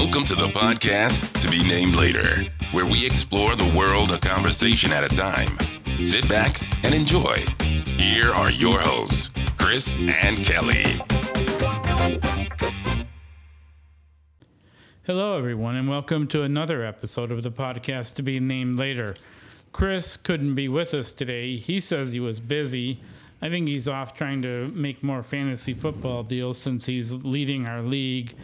Welcome to the podcast to be named later, where we explore the world a conversation at a time. Sit back and enjoy. Here are your hosts, Chris and Kelly. Hello, everyone, and welcome to another episode of the podcast to be named later. Chris couldn't be with us today. He says he was busy. I think he's off trying to make more fantasy football deals since he's leading our league.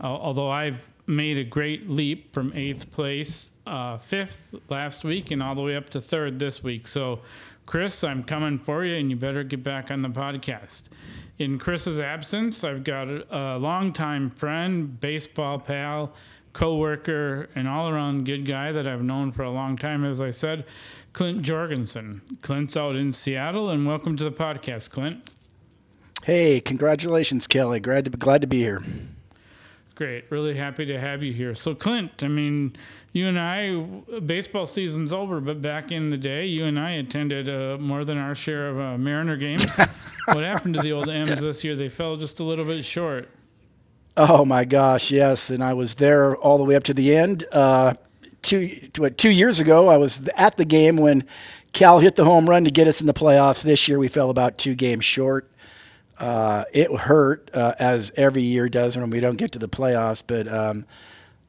Uh, although I've made a great leap from eighth place, uh, fifth last week, and all the way up to third this week. So, Chris, I'm coming for you, and you better get back on the podcast. In Chris's absence, I've got a, a longtime friend, baseball pal, co-worker, and all-around good guy that I've known for a long time. As I said, Clint Jorgensen. Clint's out in Seattle, and welcome to the podcast, Clint. Hey, congratulations, Kelly. Glad to glad to be here. Great. Really happy to have you here. So, Clint, I mean, you and I, baseball season's over, but back in the day, you and I attended uh, more than our share of uh, Mariner games. what happened to the old M's this year? They fell just a little bit short. Oh my gosh, yes, and I was there all the way up to the end. Uh, two, what, two years ago, I was at the game when Cal hit the home run to get us in the playoffs. This year, we fell about two games short. Uh, it hurt uh, as every year does when we don't get to the playoffs, but um,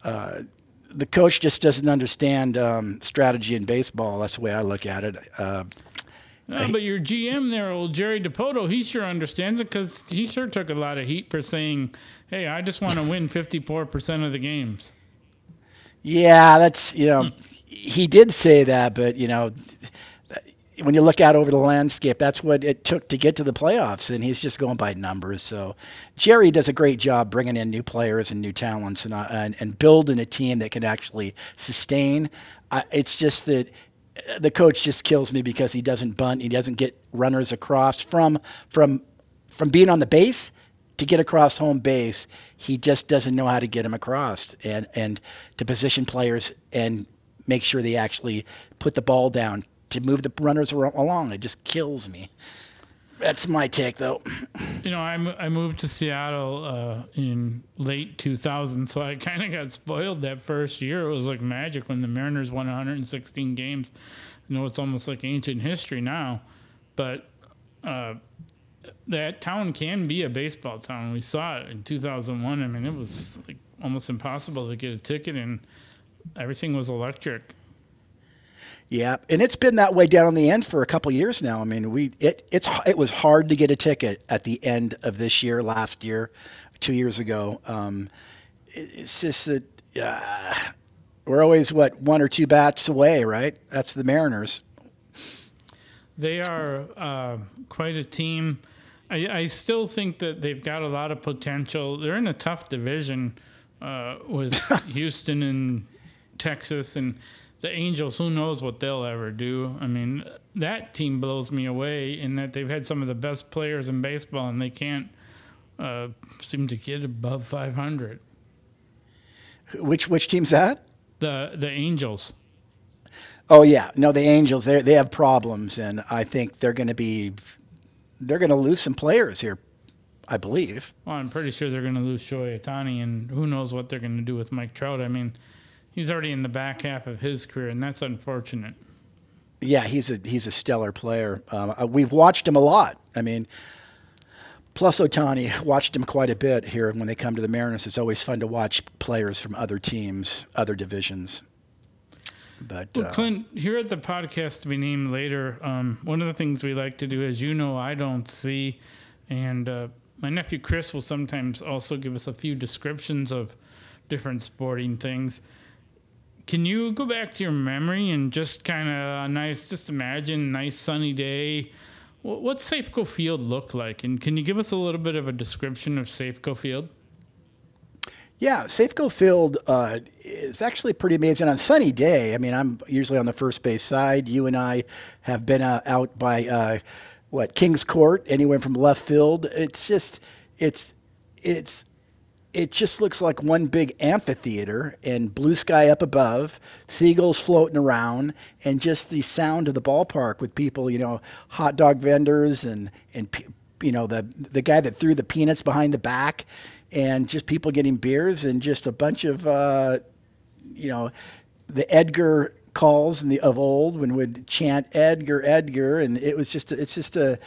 uh, the coach just doesn't understand um, strategy in baseball. That's the way I look at it. Uh, but your GM there, old Jerry Dipoto, he sure understands it because he sure took a lot of heat for saying, "Hey, I just want to win 54% of the games." Yeah, that's you know, he did say that, but you know, when you look out over the landscape, that's what it took to get to the playoffs, and he's just going by numbers. So Jerry does a great job bringing in new players and new talents, and uh, and, and building a team that can actually sustain. Uh, it's just that the coach just kills me because he doesn't bunt, he doesn't get runners across from from from being on the base to get across home base. He just doesn't know how to get them across, and and to position players and make sure they actually put the ball down to move the runners along. It just kills me. That's my take, though. You know, I, I moved to Seattle uh, in late 2000, so I kind of got spoiled that first year. It was like magic when the Mariners won 116 games. You know, it's almost like ancient history now. But uh, that town can be a baseball town. We saw it in 2001. I mean, it was like almost impossible to get a ticket, and everything was electric. Yeah, and it's been that way down on the end for a couple years now. I mean, we it it's it was hard to get a ticket at the end of this year, last year, two years ago. Um, it, it's just that uh, we're always what one or two bats away, right? That's the Mariners. They are uh, quite a team. I, I, still think that they've got a lot of potential. They're in a tough division uh, with Houston and Texas and the Angels, who knows what they'll ever do? I mean, that team blows me away in that they've had some of the best players in baseball and they can't uh, seem to get above 500. Which which team's that? The the Angels. Oh yeah, no, the Angels they they have problems, and I think they're going to be they're going to lose some players here. I believe. Well, I'm pretty sure they're going to lose Shohei Ohtani, and who knows what they're going to do with Mike Trout. I mean, he's already in the back half of his career, and that's unfortunate. Yeah, he's a he's a stellar player. Um, uh, we've watched him a lot. I mean, plus Ohtani watched him quite a bit here when they come to the Mariners. It's always fun to watch players from other teams, other divisions. But well, uh, Clint, here at the podcast to be named later, um, one of the things we like to do, as you know, I don't see, and uh, my nephew Chris will sometimes also give us a few descriptions of different sporting things. Can you go back to your memory and just kind of nice, just imagine a nice sunny day? What's Safeco Field look like? And can you give us a little bit of a description of Safeco Field? Yeah, Safeco Field uh, is actually pretty amazing on a sunny day. I mean, I'm usually on the first base side. You and I have been uh, out by uh, what Kings Court, anywhere from left field. It's just, it's, it's it just looks like one big amphitheater and blue sky up above, seagulls floating around, and just the sound of the ballpark with people, you know, hot dog vendors and and you know the the guy that threw the peanuts behind the back. and just people getting beers and just a bunch of, uh, you know, the Edgar calls the of old when would chant Edgar, Edgar, and it was just it's just a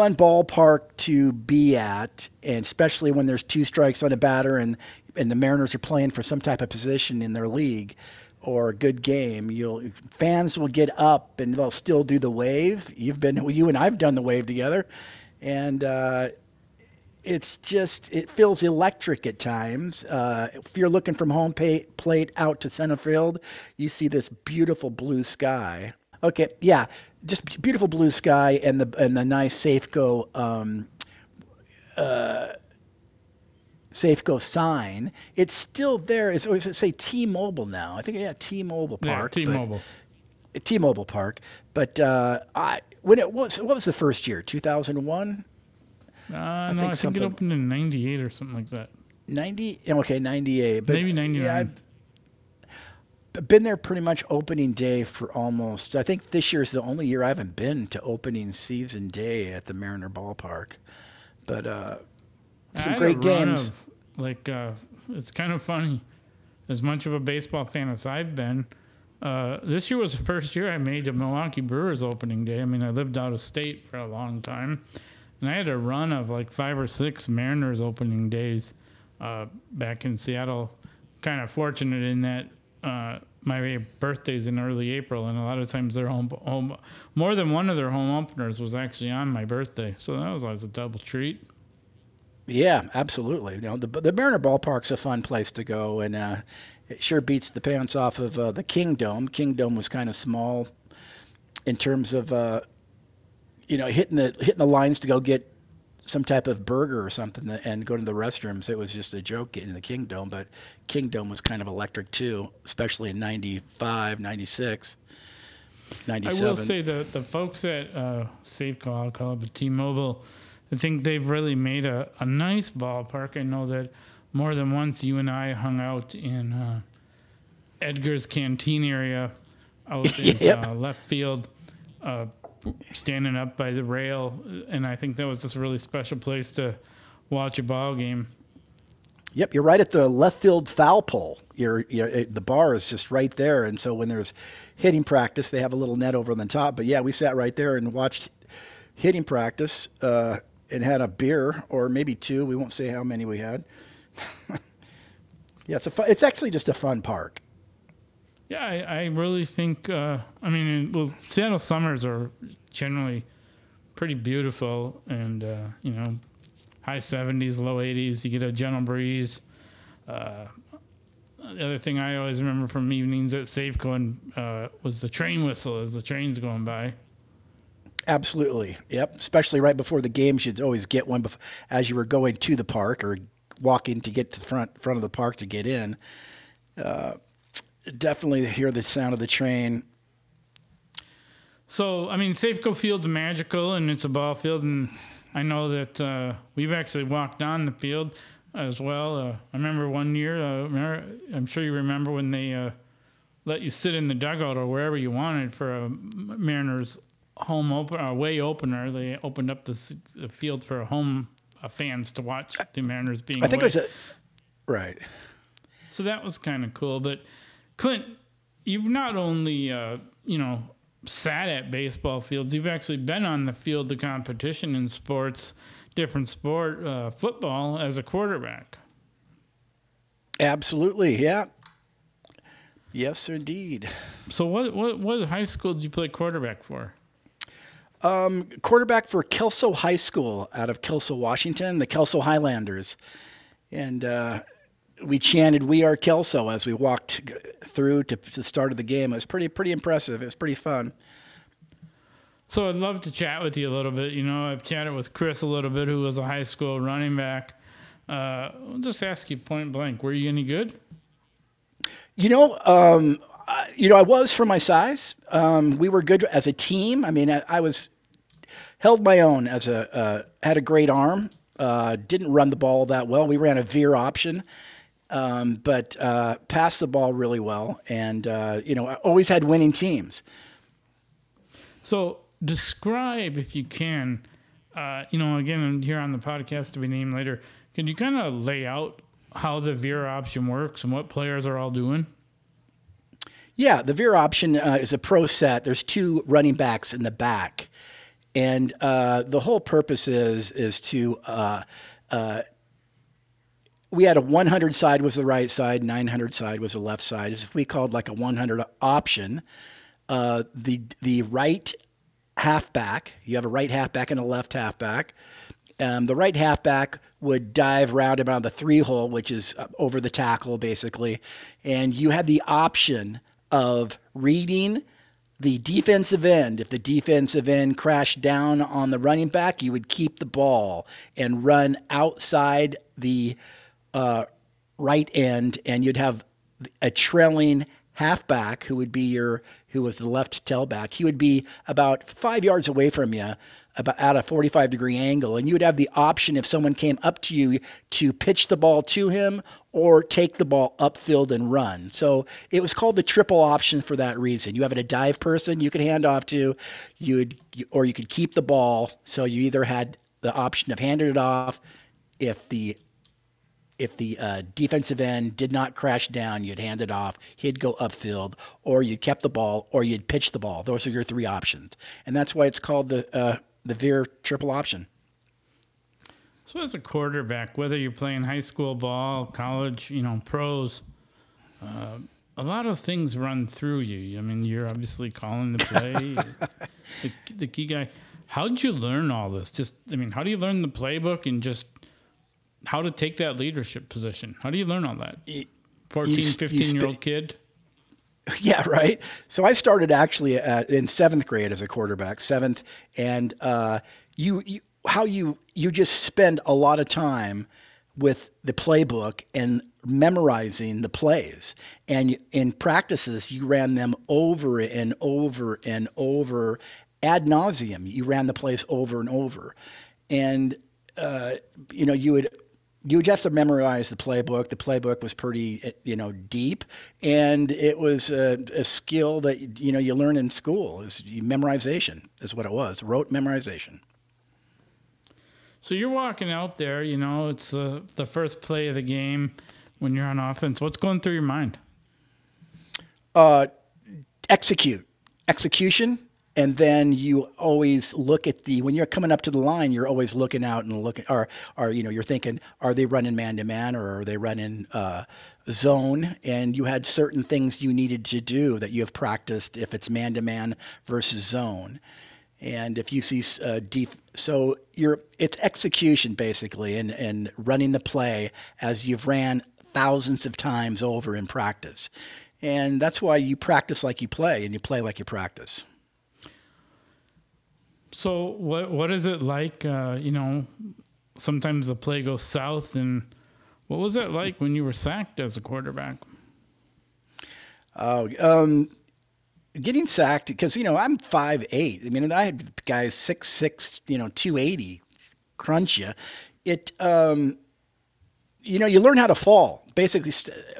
fun ballpark to be at, and especially when there's two strikes on a batter and and the Mariners are playing for some type of position in their league or a good game, you'll fans will get up and they'll still do the wave. You've been you and I've done the wave together, and uh, it's just it feels electric at times. Uh, if you're looking from home pay, plate out to center field, you see this beautiful blue sky. Okay, yeah, just beautiful blue sky and the and the nice Safeco um, uh, Safeco sign. It's still there. It's always say T-Mobile now. I think yeah, T-Mobile Park. Yeah, T-Mobile. But, T-Mobile Park. But uh, I when it was what was the first year? Two thousand one. Uh, I no, think I think it opened in '98 or something like that. Ninety. Okay, '98. Maybe '99. Yeah, been there pretty much opening day for almost. I think this year is the only year I haven't been to opening season day at the Mariner Ballpark. But uh, some great games. Of, like uh, it's kind of funny. As much of a baseball fan as I've been, uh, this year was the first year I made a Milwaukee Brewers opening day. I mean, I lived out of state for a long time, and I had a run of like five or six Mariners opening days uh, back in Seattle. Kind of fortunate in that uh, my birthday's in early April, and a lot of times their home, home more than one of their home openers was actually on my birthday, so that was always a double treat. Yeah, absolutely. You know, the the Mariner Ballpark's a fun place to go, and uh, it sure beats the pants off of uh, the Kingdome. Kingdome was kind of small in terms of uh, you know hitting the hitting the lines to go get some type of burger or something and go to the restrooms. It was just a joke in the Kingdome, but Kingdome was kind of electric too, especially in 95, 96. 97. I will say the the folks at uh, Safeco, I'll call it, but T-Mobile, I think they've really made a, a nice ballpark. I know that more than once you and I hung out in uh, Edgar's Cantina area out in yep. uh, left field, uh, standing up by the rail, and I think that was just a really special place to watch a ball game. Yep, you're right at the left field foul pole. You're, you're, the bar is just right there, and so when there's hitting practice, they have a little net over on the top. But yeah, we sat right there and watched hitting practice uh, and had a beer or maybe two. We won't say how many we had. yeah, it's a fun, it's actually just a fun park. Yeah, I, I really think. Uh, I mean, well, Seattle summers are generally pretty beautiful, and uh, you know, high seventies, low eighties. You get a gentle breeze. Uh, the other thing I always remember from evenings at Safeco uh, was the train whistle as the train's going by. Absolutely. Yep. Especially right before the games, you'd always get one bef- as you were going to the park or walking to get to the front front of the park to get in. Uh, definitely hear the sound of the train. So, I mean, Safeco Field's magical and it's a ball field, and I know that uh, we've actually walked on the field as well. Uh, I remember one year, uh, I'm sure you remember when they uh, let you sit in the dugout or wherever you wanted for a Mariners home open away opener. They opened up the, the field for home uh, fans to watch the Mariners being. I think away. it was a right. So that was kind of cool. But Clint, you've not only uh, you know sat at baseball fields, you've actually been on the field of competition in sports, different sport, uh, football as a quarterback. Absolutely, yeah. Yes, indeed. So, what what what high school did you play quarterback for? Um, quarterback for Kelso High School out of Kelso, Washington, the Kelso Highlanders. And uh, we chanted "We are Kelso" as we walked through to, to the start of the game. It was pretty pretty impressive. It was pretty fun. So I'd love to chat with you a little bit. You know, I've chatted with Chris a little bit, who was a high school running back. Uh, I'll just ask you point blank: Were you any good? You know, um, you know, I was for my size. Um, we were good as a team. I mean, I, I was held my own as a uh, had a great arm. Uh, didn't run the ball that well. We ran a veer option, um, but uh, passed the ball really well, and uh, you know, I always had winning teams. So describe, if you can, uh, you know, again here on the podcast to be named later. Can you kind of lay out how the veer option works and what players are all doing? Yeah, the veer option uh, is a pro set. There's two running backs in the back, and uh, the whole purpose is is to uh, uh we had a 100 side was the right side, 900 side was the left side. As if we called like a 100 option, uh, the the right halfback, you have a right halfback and a left halfback. Um, the right halfback would dive round about the three hole, which is uh, over the tackle basically, and you had the option of reading the defensive end. If the defensive end crashed down on the running back, you would keep the ball and run outside the uh, right end, and you'd have a trailing halfback who would be your who was the left tailback. He would be about five yards away from you, about at a 45 degree angle, and you would have the option if someone came up to you to pitch the ball to him or take the ball upfield and run. So it was called the triple option for that reason. You have a dive person you could hand off to, you would, or you could keep the ball. So you either had the option of handing it off if the if the uh, defensive end did not crash down, you'd hand it off, he'd go upfield, or you kept the ball, or you'd pitch the ball. Those are your three options, and that's why it's called the uh, the Veer triple option. So, as a quarterback, whether you're playing high school ball, college, you know, pros, uh, a lot of things run through you. I mean, you're obviously calling the play, the, the key guy. How did you learn all this? Just, I mean, how do you learn the playbook and just how to take that leadership position? How do you learn all that? 14, you, 15 you year old kid? Yeah, right. So I started actually at, in seventh grade as a quarterback, seventh, and uh, you, you how you you just spend a lot of time with the playbook and memorizing the plays. And in practices, you ran them over and over and over ad nauseum. You ran the plays over and over, and uh, you know you would you would have to memorize the playbook. The playbook was pretty, you know, deep, and it was a, a skill that you know you learn in school. Is memorization is what it was. Rote memorization. So you're walking out there. You know, it's the the first play of the game when you're on offense. What's going through your mind? Uh, execute, execution, and then you always look at the when you're coming up to the line you're always looking out and looking or are you know you're thinking are they running man to man or are they running uh, zone? And you had certain things you needed to do that you have practiced if it's man to man versus zone. And if you see uh, deep so you're it's execution basically and and running the play as you've ran thousands of times over in practice. And that's why you practice like you play and you play like you practice so what what is it like? Uh, you know, sometimes the play goes south, and what was it like when you were sacked as a quarterback? Oh, um, getting sacked because you know I'm five eight. I mean, I had guys six six, you know, two eighty, crunch you. It, um, you know, you learn how to fall basically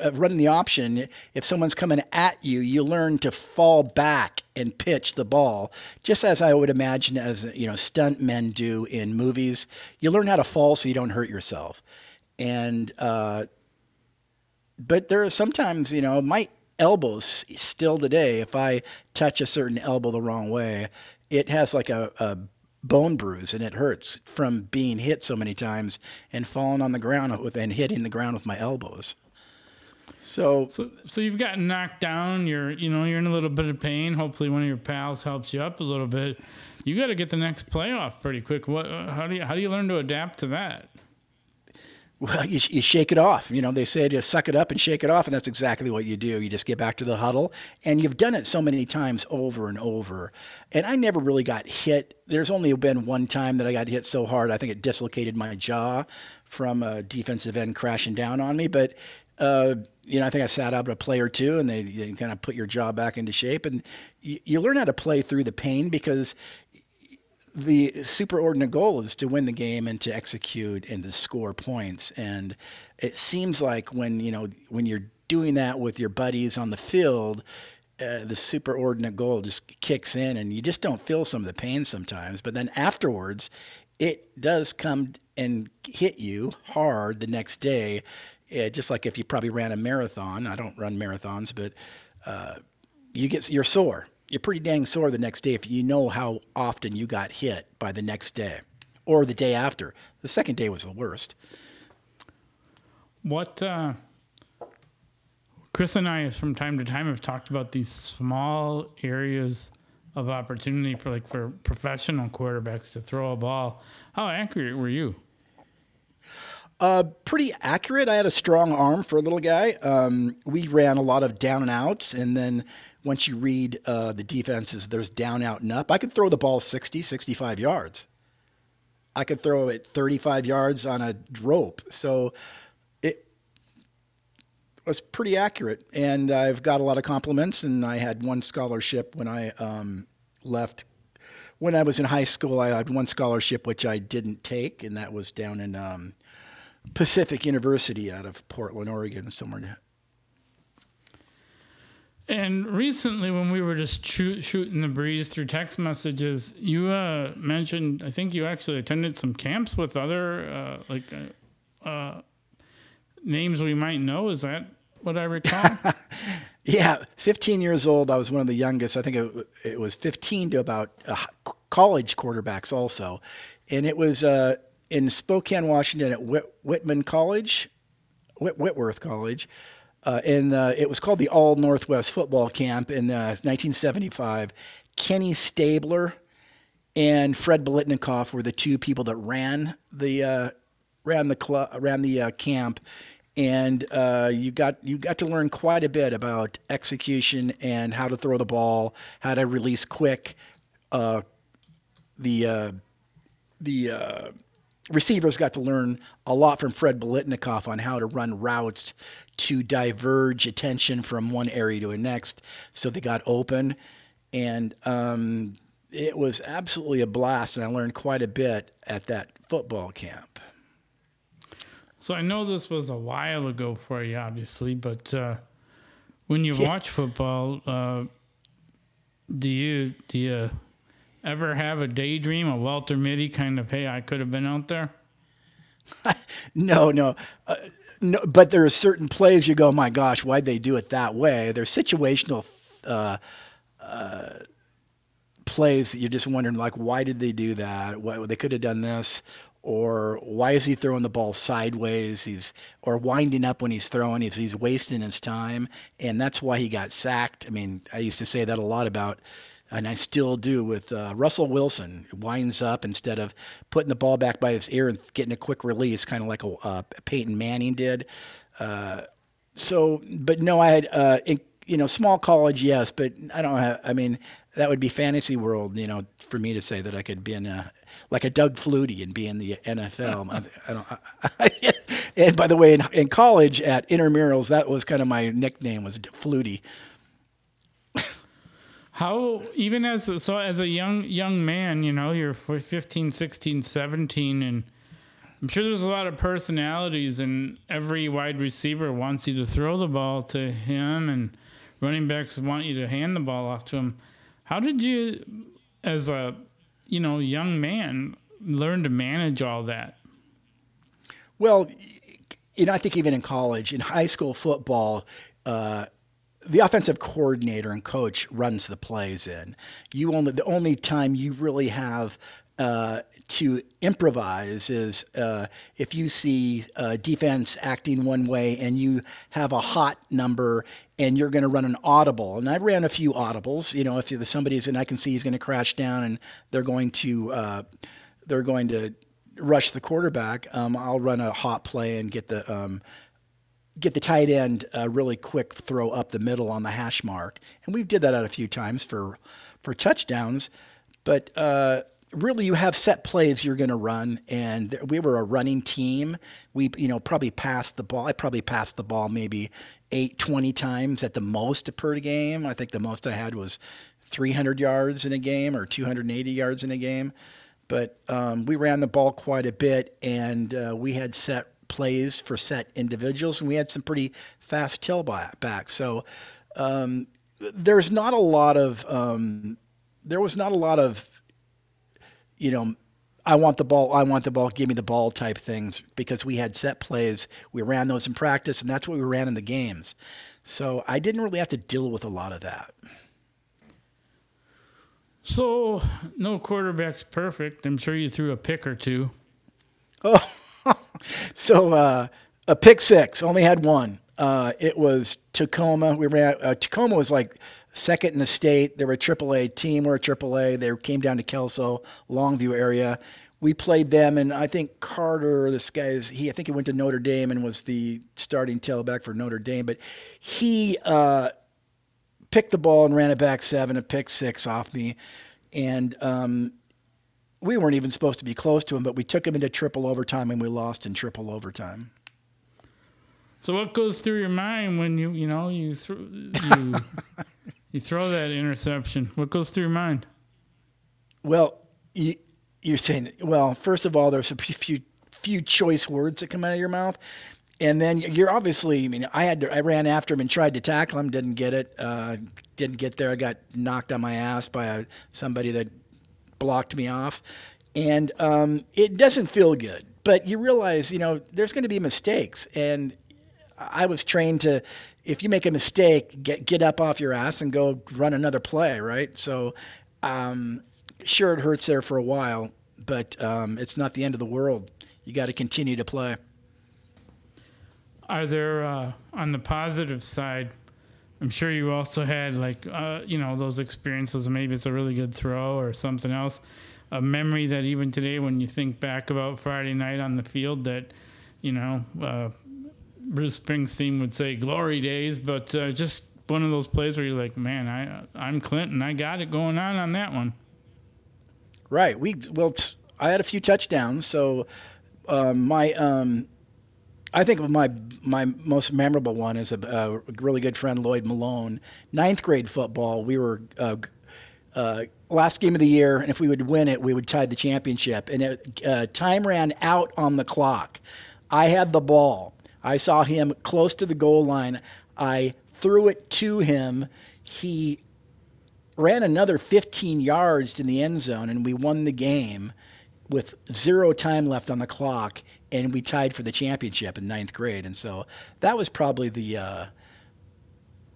uh, running the option, if someone's coming at you, you learn to fall back and pitch the ball, just as I would imagine as you know stunt men do in movies. You learn how to fall so you don't hurt yourself, and uh, but there are sometimes you know my elbows still today. If I touch a certain elbow the wrong way, it has like a, a bone bruise and it hurts from being hit so many times and falling on the ground with and hitting the ground with my elbows. So, so, so you've gotten knocked down. You're, you know, you're in a little bit of pain. Hopefully, one of your pals helps you up a little bit. You got to get the next playoff pretty quick. What? How do you how do you learn to adapt to that? Well, you, you shake it off. You know, they say to suck it up and shake it off, and that's exactly what you do. You just get back to the huddle, and you've done it so many times over and over. And I never really got hit. There's only been one time that I got hit so hard, I think it dislocated my jaw from a defensive end crashing down on me. But uh, you know, I think I sat out a play or two, and they, they kind of put your jaw back into shape, and you, you learn how to play through the pain because the superordinate goal is to win the game and to execute and to score points. And it seems like when you know when you're doing that with your buddies on the field, uh, the superordinate goal just kicks in, and you just don't feel some of the pain sometimes. But then afterwards, it does come and hit you hard the next day. Uh, just like if you probably ran a marathon. I don't run marathons, but uh, you get you're sore. You're pretty dang sore the next day if you know how often you got hit by the next day or the day after. The second day was the worst. What uh, Chris and I, from time to time, have talked about these small areas of opportunity for like for professional quarterbacks to throw a ball. How accurate were you? Uh, pretty accurate. I had a strong arm for a little guy. Um, we ran a lot of down and outs, and then once you read uh, the defenses, there's down, out, and up. I could throw the ball 60, 65 yards. I could throw it 35 yards on a rope. So it was pretty accurate. And I've got a lot of compliments, and I had one scholarship when I um, left. When I was in high school, I had one scholarship which I didn't take, and that was down in um, Pacific University out of Portland, Oregon, somewhere. And recently, when we were just shoot, shooting the breeze through text messages, you uh, mentioned I think you actually attended some camps with other uh, like uh, uh names we might know. Is that what I recall? yeah, 15 years old. I was one of the youngest. I think it, it was 15 to about uh, college quarterbacks also, and it was uh, in Spokane, Washington, at Whit- Whitman College, Whit- Whitworth College. Uh, it was called the All Northwest Football Camp in uh, 1975. Kenny Stabler and Fred Biletnikoff were the two people that ran the uh, ran the club ran the uh, camp, and uh, you got you got to learn quite a bit about execution and how to throw the ball, how to release quick. the the receivers got to learn a lot from Fred Biletnikoff on how to run routes to diverge attention from one area to the next. So they got open, and um, it was absolutely a blast. And I learned quite a bit at that football camp. So I know this was a while ago for you, obviously, but uh, when you yeah. watch football, uh, do you do you ever have a daydream, a Walter Mitty kind of, hey, I could have been out there? no, no. Uh, no, but there are certain plays you go, my gosh, why'd they do it that way? There's situational uh, uh, plays that you're just wondering, like, why did they do that? Why, they could have done this, or why is he throwing the ball sideways? He's or winding up when he's throwing. He's he's wasting his time, and that's why he got sacked. I mean, I used to say that a lot about and I still do with uh, Russell Wilson. Winds up instead of putting the ball back by his ear and getting a quick release, kind of like a uh, Peyton Manning did. Uh, so, but no, I had uh, in, you know small college, yes, but I don't have. I mean, that would be fantasy world, you know, for me to say that I could be in a like a Doug Flutie and be in the NFL. I, I don't. I, and by the way, in, in college at intramurals, that was kind of my nickname was Flutie. How even as so as a young young man, you know, you're 15, 16, 17 and I'm sure there's a lot of personalities and every wide receiver wants you to throw the ball to him and running backs want you to hand the ball off to him. How did you as a you know, young man learn to manage all that? Well, you know, I think even in college, in high school football, uh, the offensive coordinator and coach runs the plays in. You only the only time you really have uh, to improvise is uh, if you see uh, defense acting one way and you have a hot number and you're going to run an audible. And I ran a few audibles. You know, if somebody's and I can see he's going to crash down and they're going to uh, they're going to rush the quarterback. Um, I'll run a hot play and get the um, get the tight end a really quick throw up the middle on the hash mark, and we've did that out a few times for for touchdowns. But uh, really, you have set plays you're going to run, and we were a running team. We you know probably passed the ball. I probably passed the ball maybe eight, 20 times at the most per game. I think the most I had was 300 yards in a game or 280 yards in a game. But um, we ran the ball quite a bit, and uh, we had set plays for set individuals, and we had some pretty fast tailbacks. So um, there's not a lot of um, there was not a lot of you know I want the ball, I want the ball, give me the ball type things because we had set plays. We ran those in practice, and that's what we ran in the games. So I didn't really have to deal with a lot of that. So, no quarterback's perfect. I'm sure you threw a pick or two. Oh, so uh, a pick six, only had one. Uh, it was Tacoma. We ran. Uh, Tacoma was like second in the state. They were a AAA team. We're a AAA. They came down to Kelso, Longview area. We played them, and I think Carter, this guy's he. I think he went to Notre Dame and was the starting tailback for Notre Dame. But he uh, picked the ball and ran it back seven, a pick six off me, and um, we weren't even supposed to be close to him. But we took him into triple overtime, and we lost in triple overtime. So what goes through your mind when you you know you throw you you throw that interception? What goes through your mind? Well, you, you're saying well. First of all, there's a few few choice words that come out of your mouth, and then you're obviously. I mean, I had to, I ran after him and tried to tackle him, didn't get it. Uh, didn't get there. I got knocked on my ass by a, somebody that blocked me off, and um, it doesn't feel good. But you realize, you know, there's going to be mistakes, and I was trained to, if you make a mistake, get get up off your ass and go run another play, right? So, um, sure, it hurts there for a while, but um, it's not the end of the world. You got to continue to play. Are there uh, on the positive side? I'm sure you also had like uh, you know those experiences. Maybe it's a really good throw or something else. A memory that even today, when you think back about Friday night on the field, that you know uh, Bruce Springsteen would say glory days, but uh, just one of those plays where you're like, man, I I'm Clinton, I got it going on on that one. Right. We well, I had a few touchdowns, so um, my um, I think my my most memorable one is a, a, really good friend Lloyd Malone. Ninth grade football, we were. Uh, uh, last game of the year, and if we would win it, we would tie the championship. And it, uh, time ran out on the clock. I had the ball. I saw him close to the goal line. I threw it to him. He ran another 15 yards in the end zone, and we won the game with zero time left on the clock, and we tied for the championship in ninth grade. And so that was probably the. Uh,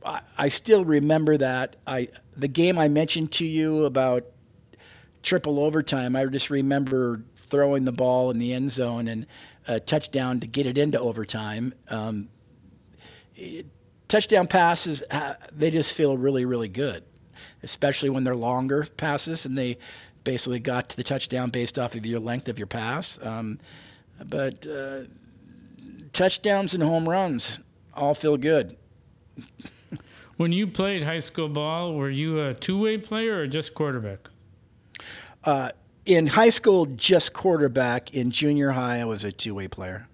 I, I still remember that. I the game I mentioned to you about triple overtime. I just remember throwing the ball in the end zone and a touchdown to get it into overtime. Um, it, touchdown passes, uh, they just feel really, really good, especially when they're longer passes and they basically got to the touchdown based off of your length of your pass. Um, but uh, touchdowns and home runs all feel good. when you played high school ball, were you a two way player or just quarterback? Uh, in high school, just quarterback. In junior high, I was a two way player.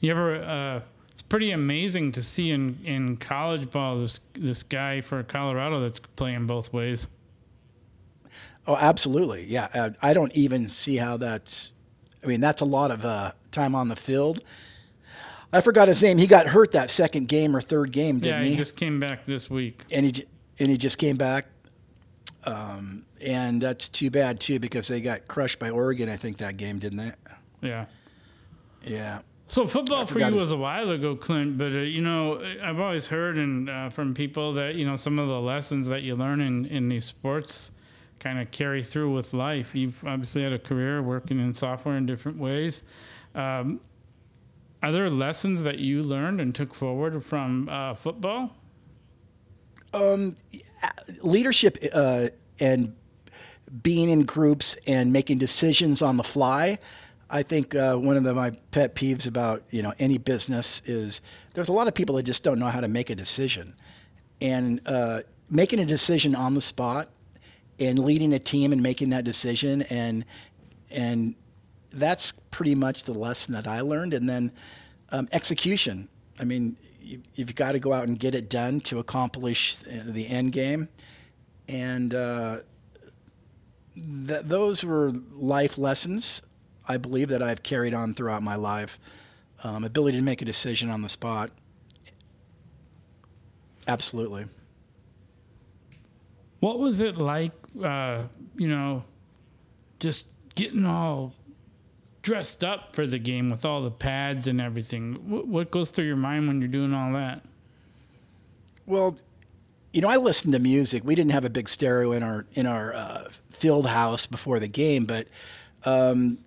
You ever? Uh, it's pretty amazing to see in, in college ball this this guy for Colorado that's playing both ways. Oh, absolutely. Yeah, uh, I don't even see how that's. I mean, that's a lot of uh, time on the field. I forgot his name. He got hurt that second game or third game, didn't yeah, he? he just came back this week. And he and he just came back. Um, and that's too bad too because they got crushed by Oregon. I think that game, didn't they? Yeah. Yeah. So football for you his... was a while ago, Clint. But uh, you know, I've always heard and uh, from people that you know some of the lessons that you learn in in these sports kind of carry through with life. You've obviously had a career working in software in different ways. Um, are there lessons that you learned and took forward from uh, football? Um, leadership uh, and being in groups and making decisions on the fly. I think uh, one of the, my pet peeves about you know any business is there's a lot of people that just don't know how to make a decision, and uh, making a decision on the spot, and leading a team and making that decision, and and that's pretty much the lesson that I learned. And then um, execution. I mean, you, have got to go out and get it done to accomplish the end game, and uh, th- those were life lessons, I believe, that I've carried on throughout my life. Um, ability to make a decision on the spot. Absolutely. What was it like, uh, you know, just getting all dressed up for the game with all the pads and everything. What, what goes through your mind when you're doing all that? Well, you know, I listened to music. We didn't have a big stereo in our in our uh, field house before the game, but um,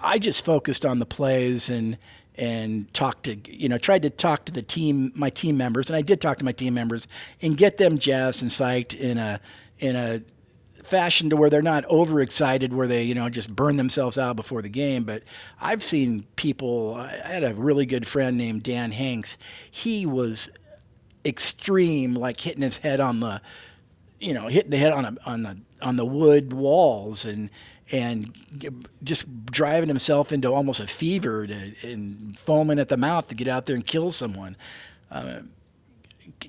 I just focused on the plays and and talked to you know tried to talk to the team my team members and I did talk to my team members and get them jazzed and psyched in a in a fashion to where they're not overexcited where they you know just burn themselves out before the game but I've seen people I had a really good friend named Dan Hanks he was extreme like hitting his head on the you know hitting the head on a, on the on the wood walls and and just driving himself into almost a fever to, and foaming at the mouth to get out there and kill someone. Uh,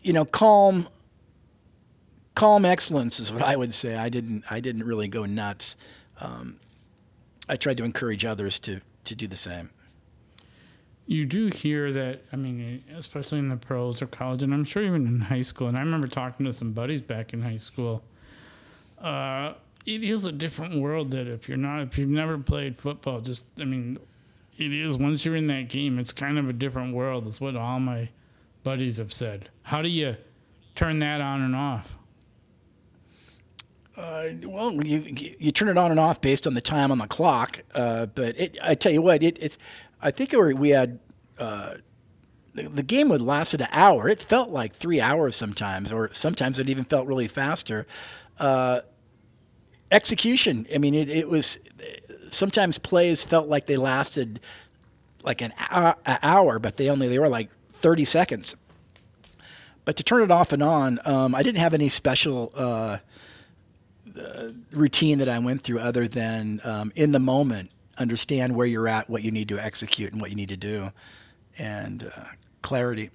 you know, calm, calm excellence is what I would say. I didn't, I didn't really go nuts. Um, I tried to encourage others to to do the same. You do hear that, I mean, especially in the pros or college, and I'm sure even in high school. And I remember talking to some buddies back in high school. Uh, it is a different world that if you're not if you've never played football just i mean it is once you're in that game it's kind of a different world that's what all my buddies have said how do you turn that on and off uh, well, you you turn it on and off based on the time on the clock. Uh, but it, I tell you what, it, it's. I think we had uh, the, the, game would lasted an hour. It felt like three hours sometimes, or sometimes it even felt really faster. Uh, execution. I mean, it, it was sometimes plays felt like they lasted like an hour, an hour, but they only they were like 30 seconds. But to turn it off and on, um, I didn't have any special uh, routine that I went through other than um, in the moment, understand where you're at, what you need to execute, and what you need to do, and uh, clarity.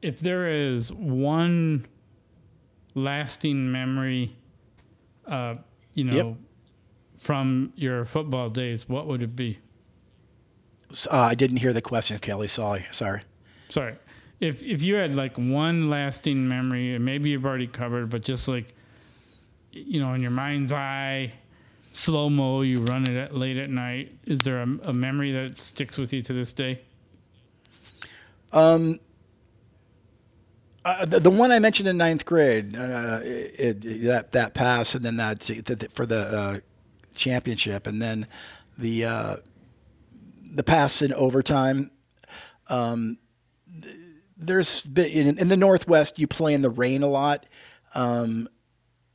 If there is one lasting memory, uh, you know, yep. from your football days, what would it be? Uh, I didn't hear the question, Kelly. Sorry. Sorry. Sorry. If if you had like one lasting memory, and maybe you've already covered, but just like, you know, in your mind's eye, slow mo, you run it at, late at night. Is there a, a memory that sticks with you to this day? Um, uh, the, the, one I mentioned in ninth grade, uh, it, it, that that pass, and then that for the uh, championship, and then the uh, the pass in overtime. Um, there's in, in, the Northwest, you play in the rain a lot. Um,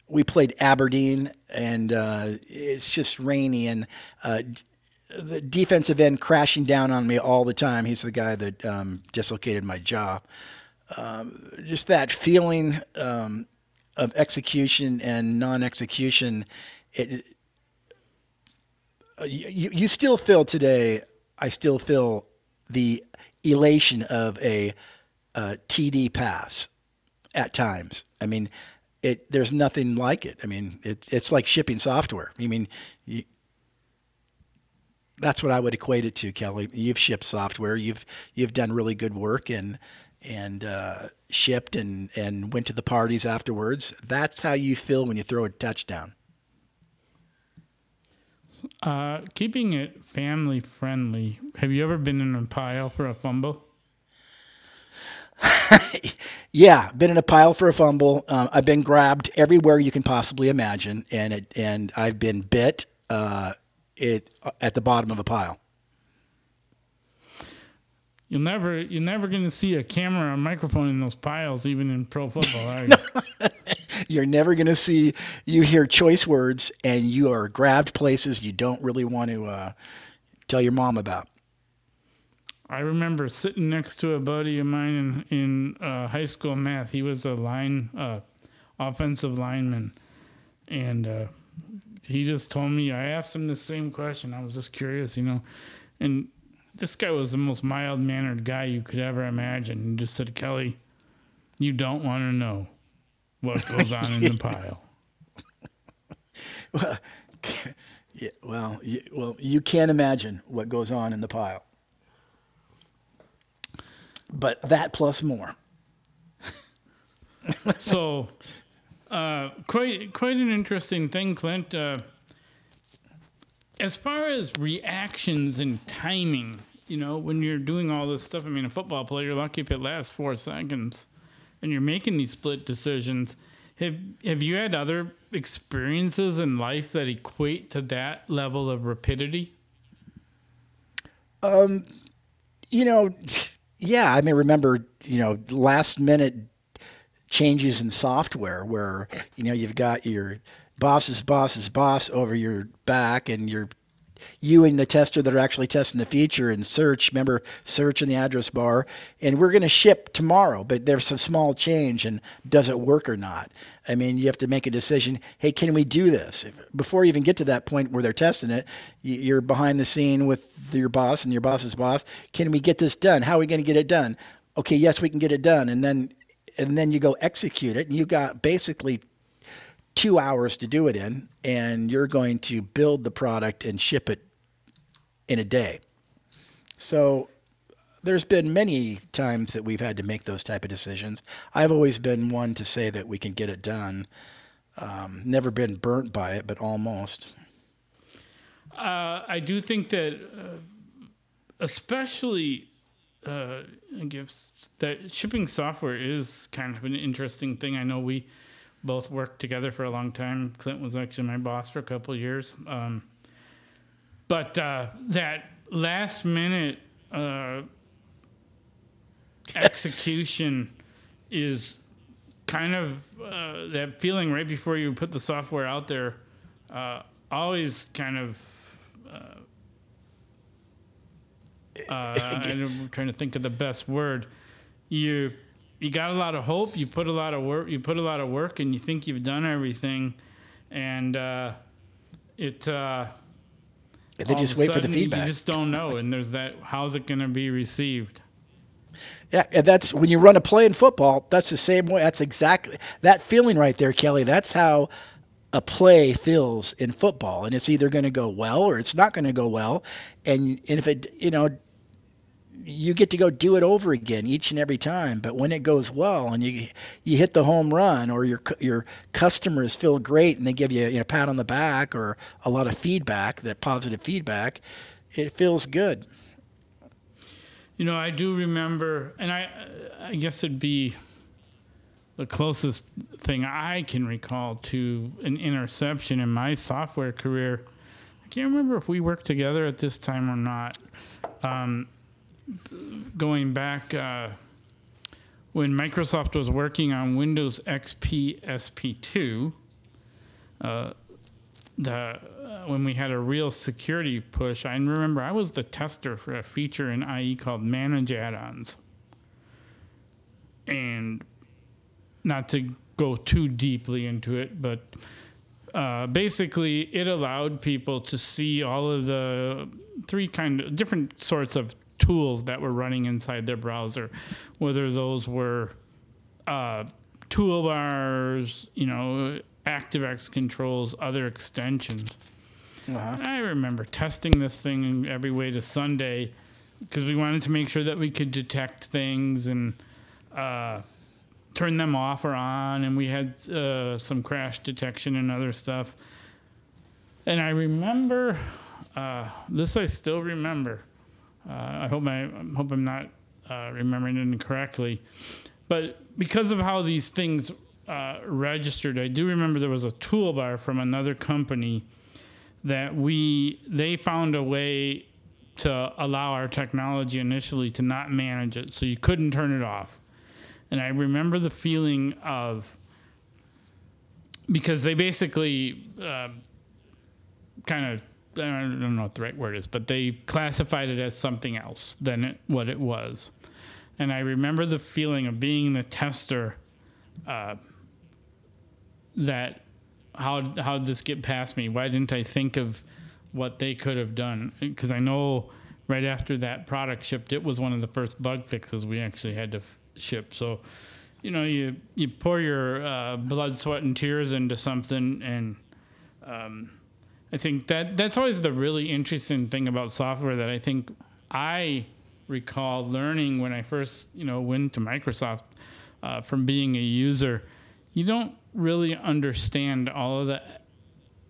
we played Aberdeen, and uh, it's just rainy, and uh, the defensive end crashing down on me all the time. He's the guy that um, dislocated my jaw um, just that feeling um, of execution and non-execution. It, you, you still feel today. I still feel the elation of a, a TD pass at times. I mean, it there's nothing like it. I mean, it, it's like shipping software. I mean, you, that's what I would equate it to, Kelly. You've shipped software. You've you've done really good work, and and uh, shipped and, and went to the parties afterwards. That's how you feel when you throw a touchdown. Uh, keeping it family friendly, have you ever been in a pile for a fumble? yeah, been in a pile for a fumble. Um, I've been grabbed everywhere you can possibly imagine, and it, and I've been bit uh, it at the bottom of a pile. You'll never, you're never going to see a camera or a microphone in those piles, even in pro football, are you? you're never going to see. You hear choice words, and you are grabbed places you don't really want to uh, tell your mom about. I remember sitting next to a buddy of mine in in uh, high school math. He was a line uh, offensive lineman, and uh, he just told me. I asked him the same question. I was just curious, you know, and this guy was the most mild mannered guy you could ever imagine. He just said, Kelly, you don't want to know what goes on in the pile. well, yeah, well, you, well, you can't imagine what goes on in the pile. But that plus more. so, uh, quite quite an interesting thing, Clint. Uh, as far as reactions and timing, you know, when you're doing all this stuff, I mean, a football player, you're lucky if it lasts four seconds, and you're making these split decisions. Have Have you had other experiences in life that equate to that level of rapidity? Um, you know, yeah, I mean, remember, you know, last minute changes in software where, you know, you've got your boss's boss's boss over your back and you're you and the tester that are actually testing the feature and search remember search in the address bar and we're going to ship tomorrow but there's some small change and does it work or not i mean you have to make a decision hey can we do this? Before you even get to that point where they're testing it you- you're behind the scene with your boss and your boss's boss. Can we get this done? How are we going to get it done? Okay yes we can get it done. And then and then you go execute it and you got basically two hours to do it in, and you're going to build the product and ship it in a day. So there's been many times that we've had to make those type of decisions. I've always been one to say that we can get it done. Um, never been burnt by it, but almost. Uh, I do think that, uh, especially, uh, guess that shipping software is kind of an interesting thing. I know we both worked together for a long time. Clint was actually my boss for a couple of years. Um, but uh, that last minute uh, execution is kind of uh, that feeling right before you put the software out there. Uh, always kind of. Uh, uh, I'm trying to think of the best word. You you got a lot of hope. You put a lot of work. You put a lot of work, and you think you've done everything, and uh, it. Uh, And then just wait for the sudden, feedback. You just don't know, and there's that. How's it going to be received? Yeah, and that's when you run a play in football. That's the same way. That's exactly that feeling right there, Kelly. That's how a play feels in football, and it's either going to go well or it's not going to go well. And and if it, you know, you get to go do it over again each and every time. But when it goes well and you you hit the home run, or your your customers feel great and they give you, you know, a pat on the back or a lot of feedback, that positive feedback, it feels good. You know, I do remember, and I, I guess it'd be the closest thing I can recall to an interception in my software career. I can't remember if we worked together at this time or not. Um, going back uh, when Microsoft was working on Windows XP SP2, uh, the uh, when we had a real security push, I remember I was the tester for a feature in IE called Manage Add-ons, and not to go too deeply into it, but uh, basically it allowed people to see all of the three kind of different sorts of tools that were running inside their browser, whether those were uh, toolbars, you know, ActiveX controls, other extensions. I remember testing this thing every way to Sunday because we wanted to make sure that we could detect things and uh, turn them off or on, and we had uh, some crash detection and other stuff. And I remember uh, this. I still remember. Uh, I hope I, I hope I'm not uh, remembering it incorrectly, but because of how these things uh, registered, I do remember there was a toolbar from another company that we they found a way to allow our technology initially to not manage it, so you couldn't turn it off. And I remember the feeling of because they basically uh, kind of I don't know what the right word is, but they classified it as something else than it, what it was. And I remember the feeling of being the tester uh, that how how did this get past me? Why didn't I think of what they could have done? Because I know right after that product shipped, it was one of the first bug fixes we actually had to f- ship. So, you know, you you pour your uh, blood, sweat, and tears into something, and um, I think that that's always the really interesting thing about software that I think I recall learning when I first, you know, went to Microsoft uh, from being a user. You don't really understand all of the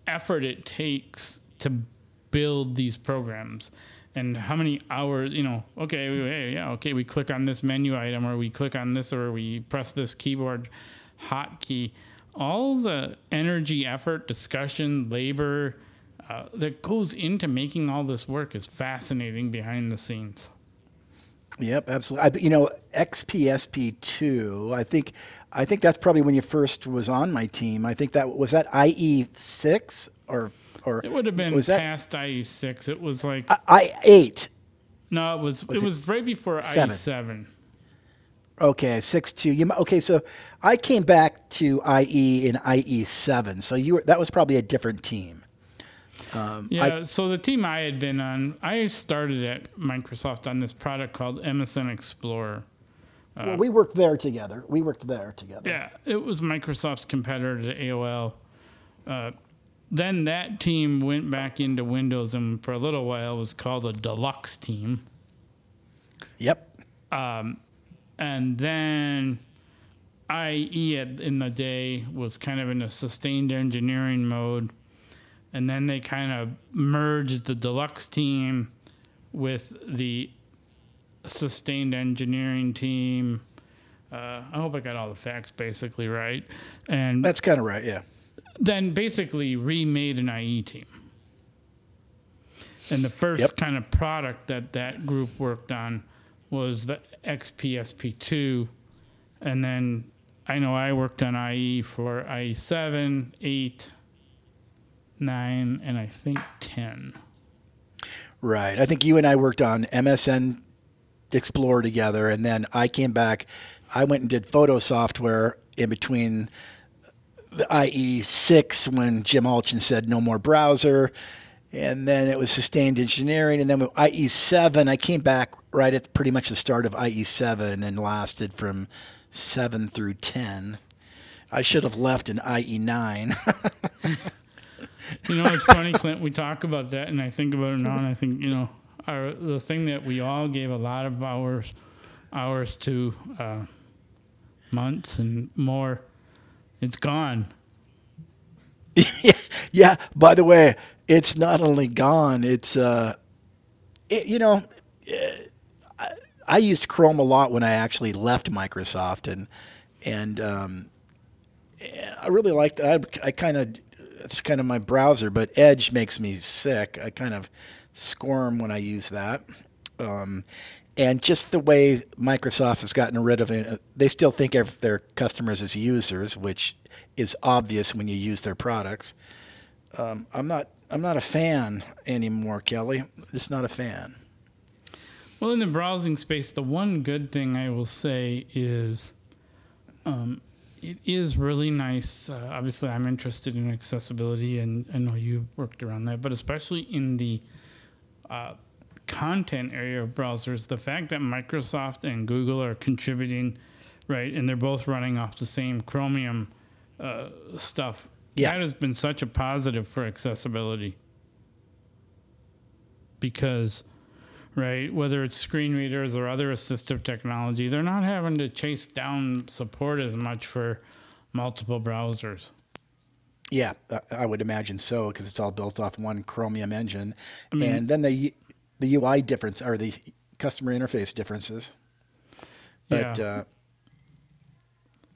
effort it takes to build these programs and how many hours you know okay yeah okay we click on this menu item or we click on this or we press this keyboard hotkey. All the energy effort discussion labor uh, that goes into making all this work is fascinating behind the scenes Yep, absolutely. I, you know, XPSP two. I think, I think that's probably when you first was on my team. I think that was that IE six or or it would have been was that past IE6 it was like I eight. no it was, it, it was right before seven? IE7 Okay, six two. You okay? So I came back to IE in IE seven. So you were that was probably a different team. Um, yeah, so the team I had been on, I started at Microsoft on this product called MSN Explorer. well, uh, we worked there together. We worked there together. Yeah, it was Microsoft's competitor to AOL. Uh, then that team went back into Windows, and for a little while was called the Deluxe team. Yep. Um, and then IE at, in the day was kind of in a sustained engineering mode. And then they kind of merged the deluxe team with the sustained engineering team. Uh, I hope I got all the facts basically right. And That's kind of right. Yeah. then basically remade an IE team. And the first Yep. kind of product that that group worked on was the XPSP2. And then I know I worked on IE for IE7, 8, 9, and I think 10. Right. I think you and I worked on MSN Explorer together, and then I came back. I went and did photo software in between the IE6 when Jim Allchin said no more browser, and then it was sustained engineering, and then with IE7, I came back right at pretty much the start of IE7 and lasted from 7 through 10. I should have left in E IE9. You know, it's funny, Clint. We talk about that, and I think about it now, and I think you know, our the thing that we all gave a lot of hours, hours to, uh, months and more, it's gone. Yeah. By the way, it's not only gone. It's uh, it, you know, eh, I, I used Chrome a lot when I actually left Microsoft, and and um, I really liked. I I kind of it's kind of my browser, but Edge makes me sick. I kind of squirm when I use that. Um, and just the way Microsoft has gotten rid of it, they still think of their customers as users, which is obvious when you use their products. Um, I'm not. I'm not a fan anymore, Kelly. Just not a fan. Well, in the browsing space, the one good thing I will say is, um, it is really nice. Uh, obviously, I'm interested in accessibility, and I know you worked around that, but especially in the uh, content area of browsers, the fact that Microsoft and Google are contributing, right, and they're both running off the same Chromium uh, stuff. Yeah. That has been such a positive for accessibility. Because right? Whether it's screen readers or other assistive technology, they're not having to chase down support as much for multiple browsers. Yeah, I- I would imagine so because it's all built off one Chromium engine, and then the the UI difference or the customer interface differences. But Yeah. uh,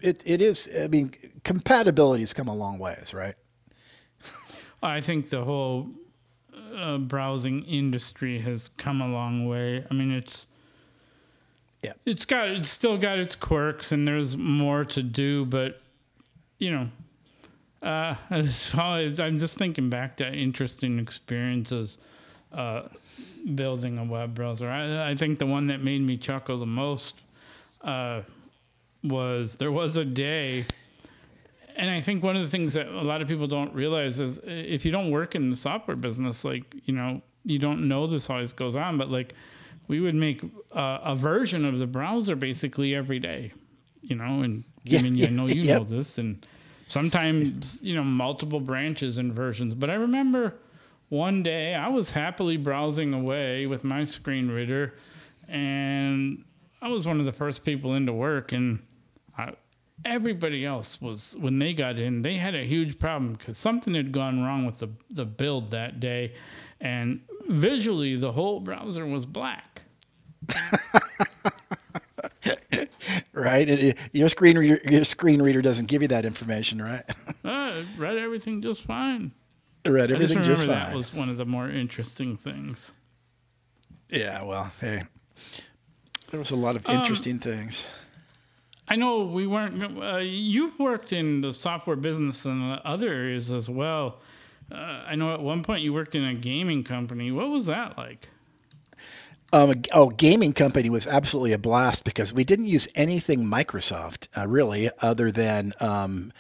it it is. I mean, compatibility has come a long ways, right? I think the whole uh, browsing industry has come a long way. I mean, it's Yeah. it's got it's still got its quirks, and there's more to do, but you know. Uh, always, I'm just thinking back to interesting experiences uh, building a web browser. I, I think the one that made me chuckle the most uh, was there was a day, and I think one of the things that a lot of people don't realize is uh, if you don't work in the software business, like you know, you don't know this always goes on, but like we would make uh, a version of the browser basically every day, you know, and Yeah, I mean, I know you yep. know this, and sometimes you know multiple branches and versions. But I remember one day I was happily browsing away with my screen reader, and I was one of the first people into work, and everybody else was when they got in, they had a huge problem because something had gone wrong with the the build that day, and visually the whole browser was black. right? It, it, your screen reader, your screen reader doesn't give you that information, right? uh, read everything just fine. It read everything I just, just fine. That was one of the more interesting things. Yeah, well, hey, there was a lot of Um, interesting things. I know we weren't. Uh, you've worked in the software business and other areas as well. Uh, I know at one point you worked in a gaming company. What was that like? Um, oh, gaming company was absolutely a blast because we didn't use anything Microsoft uh, really, other than um,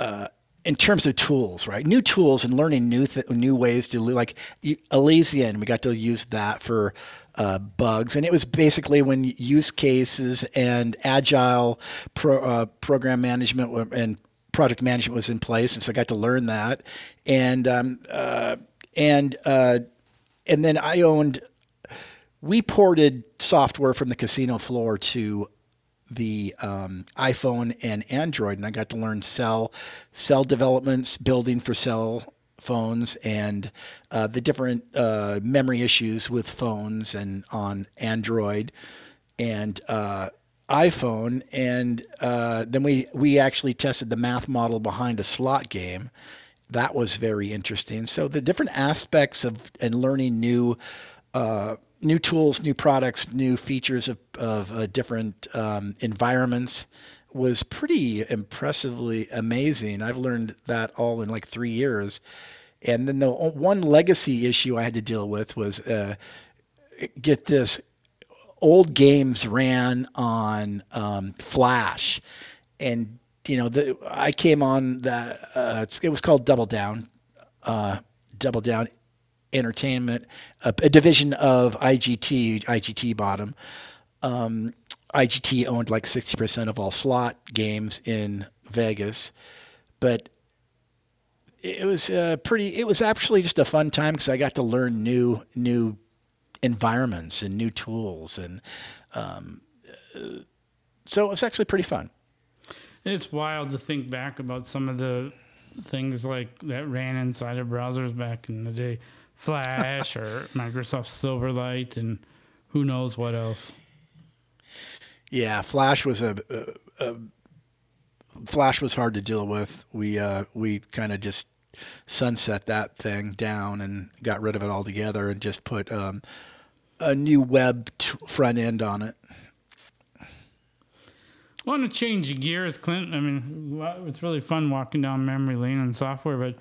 uh, in terms of tools, right? New tools and learning new th- new ways to like Atlassian. We got to use that for uh, bugs, and it was basically when use cases and agile pro, uh, program management and project management was in place, and so I got to learn that, and um, uh, and uh, and then I owned we ported software from the casino floor to the um, iPhone and Android, and I got to learn cell cell developments, building for cell phones, and uh, the different uh, memory issues with phones and on Android and uh, iPhone, and uh, then we we actually tested the math model behind a slot game. That was very interesting. So the different aspects of and learning new uh, new tools, new products, new features of, of uh, different um, environments was pretty impressively amazing. I've learned that all in like three years. And then the one legacy issue I had to deal with was uh, get this old games ran on um, Flash, and you know the, I came on that uh, it was called Double Down, uh, Double Down Entertainment, a, a division of IGT. IGT bottom. Um, IGT owned like sixty percent of all slot games in Vegas, but it was uh, pretty. It was actually just a fun time because I got to learn new new environments and new tools, and um, so it was actually pretty fun. It's wild to think back about some of the things like that ran inside of browsers back in the day, Flash or Microsoft Silverlight, and who knows what else. Yeah, Flash was a, a, a Flash was hard to deal with. We uh, we kind of just sunset that thing down and got rid of it altogether, and just put um, a new web t- front end on it. want to change gears, Clint. I mean, it's really fun walking down memory lane on software, but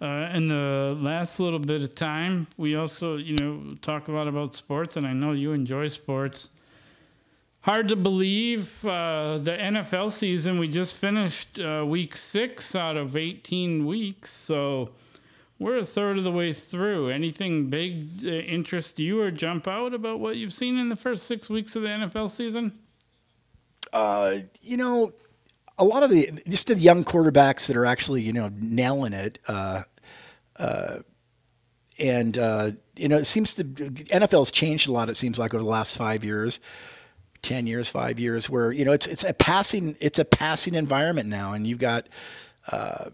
uh, in the last little bit of time, we also, you know, talk a lot about sports, and I know you enjoy sports. Hard to believe uh, the NFL season. We just finished uh, week six out of 18 weeks, so we're a third of the way through. Anything big uh, interest you or jump out about what you've seen in the first six weeks of the NFL season? Uh, you know, a lot of the just the young quarterbacks that are actually you know nailing it. Uh, uh, and you know, it seems to NFL's changed a lot. It seems like over the last five years, ten years, five years, where you know it's it's a passing it's a passing environment now, and you've got. Uh,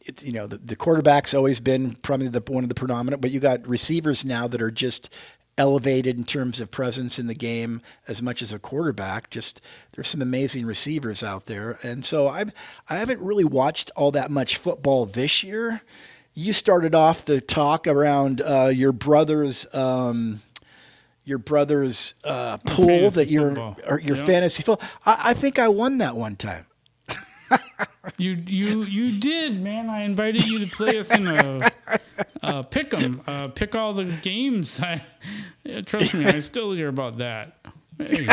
it's you know the, the quarterback's always been probably the one of the predominant, but you got receivers now that are just elevated in terms of presence in the game as much as a quarterback. Just there's some amazing receivers out there, and so I I haven't really watched all that much football this year. You started off the talk around uh, your brother's. Um, your brother's uh, pool that you're or your Yeah. fantasy football. I, I think I won that one time. You you you did, man. I invited you to play us in a, pick 'em, uh, pick all the games. I, yeah, trust me, I still hear about that. Hey,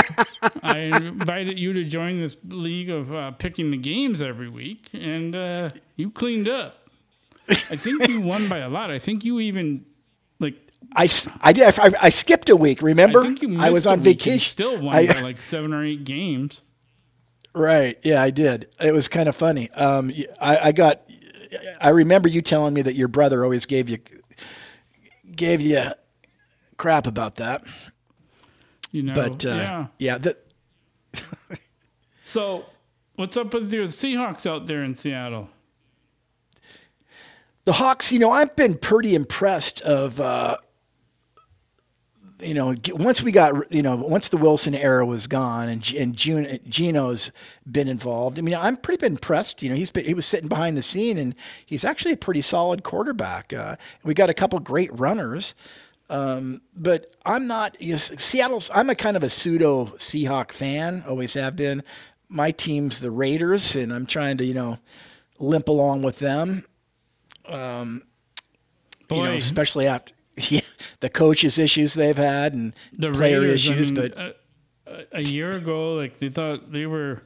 I invited you to join this league of uh, picking the games every week, and uh, you cleaned up. I think you won by a lot. I think you even. I, I did I, I skipped a week. Remember, I think you missed I was on vacation. Still won I- by like seven or eight games. Right. Yeah, I did. It was kind of funny. Um, I, I got. I remember you telling me that your brother always gave you gave you crap about that. You know, But uh, yeah. yeah, that So what's up with your Seahawks out there in Seattle? The Hawks, you know, I've been pretty impressed of uh, you know, once we got, you know, once the Wilson era was gone and and June, Geno's been involved. I mean, I'm pretty been impressed. You know, he's been he was sitting behind the scene and he's actually a pretty solid quarterback. Uh, we got a couple great runners. Um, but I'm not you know, Seattle's. I'm a kind of a pseudo Seahawk fan. Always have been. My team's the Raiders, and I'm trying to you know limp along with them. Um, Boy. you know, especially after the coaches issues they've had and the player Raiders, issues. I mean, but a, a, year ago, like they thought they were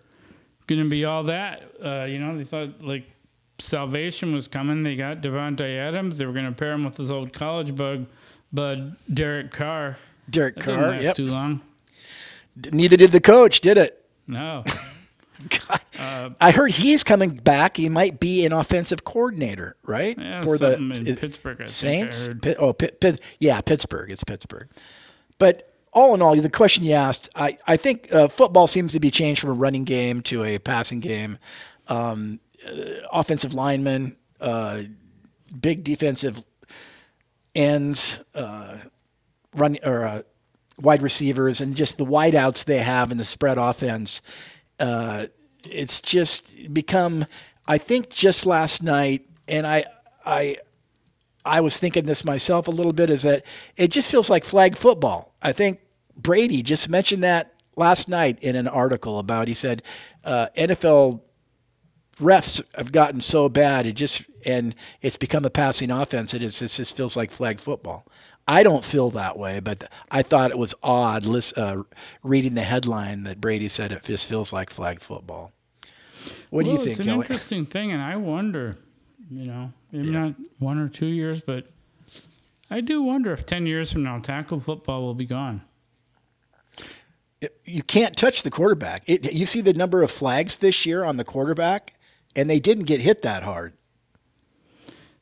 going to be all that. Uh, you know, they thought like salvation was coming. They got Davante Adams. They were going to pair him with his old college bug, bud Derek Carr. Derek that Carr. Didn't yep. Too long. Neither did the coach, did it? No. God. Uh, I heard he's coming back. He might be an offensive coordinator, right? Yeah, For the Pittsburgh, I Saints. oh, Pitt, Pitt, yeah, Pittsburgh. It's Pittsburgh. But all in all, the question you asked, I, I think uh, football seems to be changed from a running game to a passing game. Um, uh, offensive linemen, uh, big defensive ends, uh, run or uh, wide receivers, and just the wideouts they have in the spread offense uh, it's just become. I think just last night, and I, I, I was thinking this myself a little bit. Is that it just feels like flag football? I think Brady just mentioned that last night in an article about. He said uh, NFL refs have gotten so bad it just and it's become a passing offense. It is. It just feels like flag football. I don't feel that way, but I thought it was odd uh, reading the headline that Brady said it just feels like flag football. What well, do you think? It's an Kelly? interesting thing, and I wonder, you know, maybe yeah. not one or two years, but I do wonder if ten years from now, tackle football will be gone. You can't touch the quarterback. It, you see the number of flags this year on the quarterback, and they didn't get hit that hard.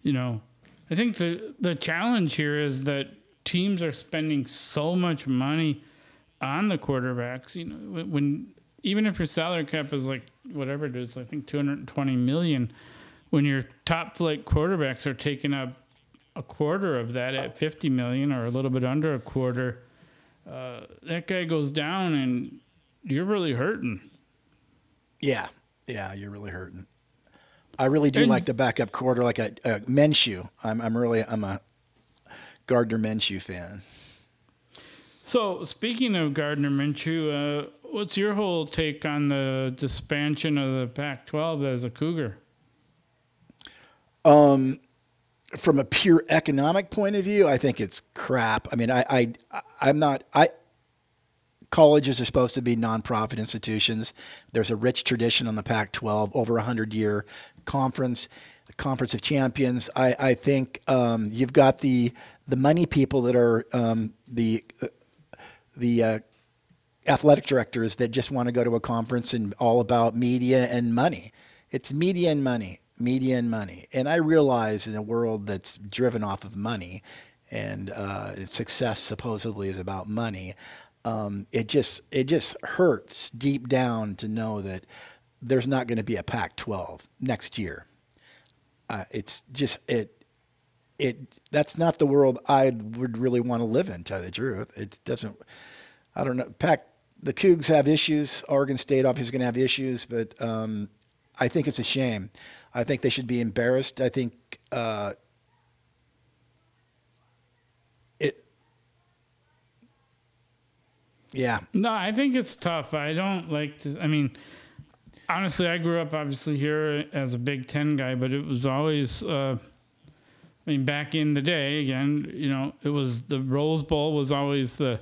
You know, I think the the challenge here is that teams are spending so much money on the quarterbacks. You know, when even if your salary cap is like whatever it is, I think 220 million, when your top flight quarterbacks are taking up a quarter of that at 50 million or a little bit under a quarter, uh, that guy goes down and you're really hurting. Yeah, yeah, you're really hurting. I really do and, like the backup quarter, like a, a Minshew. I'm, I'm really, I'm a Gardner Minshew fan. So, speaking of Gardner Minshew, uh, what's your whole take on the expansion of the Pac-12 as a Cougar? Um, from a pure economic point of view, I think it's crap. I mean, I, I, I'm not. I colleges are supposed to be nonprofit institutions. There's a rich tradition on the Pac-12, over a hundred year conference Conference of Champions. I, I think um, you've got the the money people that are um, the uh, the uh, athletic directors that just want to go to a conference and all about media and money. It's media and money, media and money. And I realize in a world that's driven off of money and uh, success supposedly is about money. Um, it just it just hurts deep down to know that there's not going to be a Pac-12 next year uh, it's just it it that's not the world I would really want to live in. Tell you the truth, it doesn't. I don't know. Pack the Cougs have issues. Oregon State obviously going to have issues, but um, I think it's a shame. I think they should be embarrassed. I think uh, it. Yeah. No, I think it's tough. I don't like to. I mean honestly, I grew up obviously here as a Big Ten guy, but it was always, uh, I mean, back in the day, again, you know, it was the Rose Bowl was always the